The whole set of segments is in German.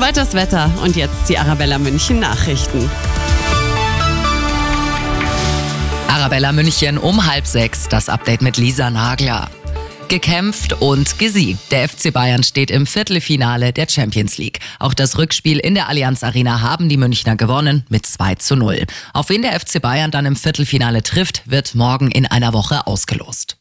Weiters Wetter und jetzt die Arabella München Nachrichten. Arabella München um halb sechs, das Update mit Lisa Nagler. Gekämpft und gesiegt. Der FC Bayern steht im Viertelfinale der Champions League. Auch das Rückspiel in der Allianz Arena haben die Münchner gewonnen mit 2 zu 0. Auf wen der FC Bayern dann im Viertelfinale trifft, wird morgen in einer Woche ausgelost.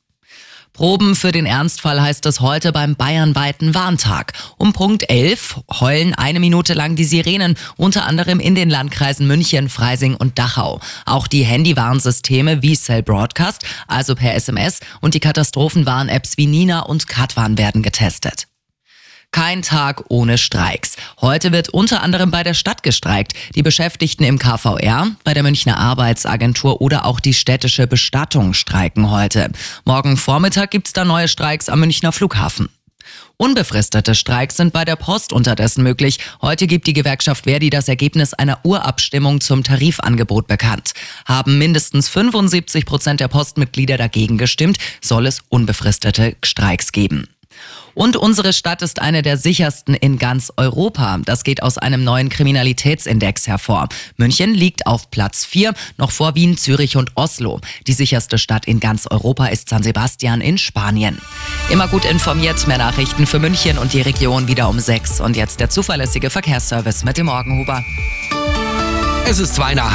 Proben für den Ernstfall heißt es heute beim bayernweiten Warntag. Um Punkt 11 heulen eine Minute lang die Sirenen, unter anderem in den Landkreisen München, Freising und Dachau. Auch die Handywarnsysteme wie Cell Broadcast, also per SMS, und die Katastrophenwarn-Apps wie Nina und Katwan werden getestet. Kein Tag ohne Streiks. Heute wird unter anderem bei der Stadt gestreikt. Die Beschäftigten im KVR, bei der Münchner Arbeitsagentur oder auch die städtische Bestattung streiken heute. Morgen Vormittag gibt's da neue Streiks am Münchner Flughafen. Unbefristete Streiks sind bei der Post unterdessen möglich. Heute gibt die Gewerkschaft Verdi das Ergebnis einer Urabstimmung zum Tarifangebot bekannt. Haben mindestens 75 Prozent der Postmitglieder dagegen gestimmt, soll es unbefristete Streiks geben. Und unsere Stadt ist eine der sichersten in ganz Europa. Das geht aus einem neuen Kriminalitätsindex hervor. München liegt auf Platz 4, noch vor Wien, Zürich und Oslo. Die sicherste Stadt in ganz Europa ist San Sebastian in Spanien. Immer gut informiert, mehr Nachrichten für München und die Region wieder um 6. Und jetzt der zuverlässige Verkehrsservice mit dem Morgenhuber. Es ist zwei nach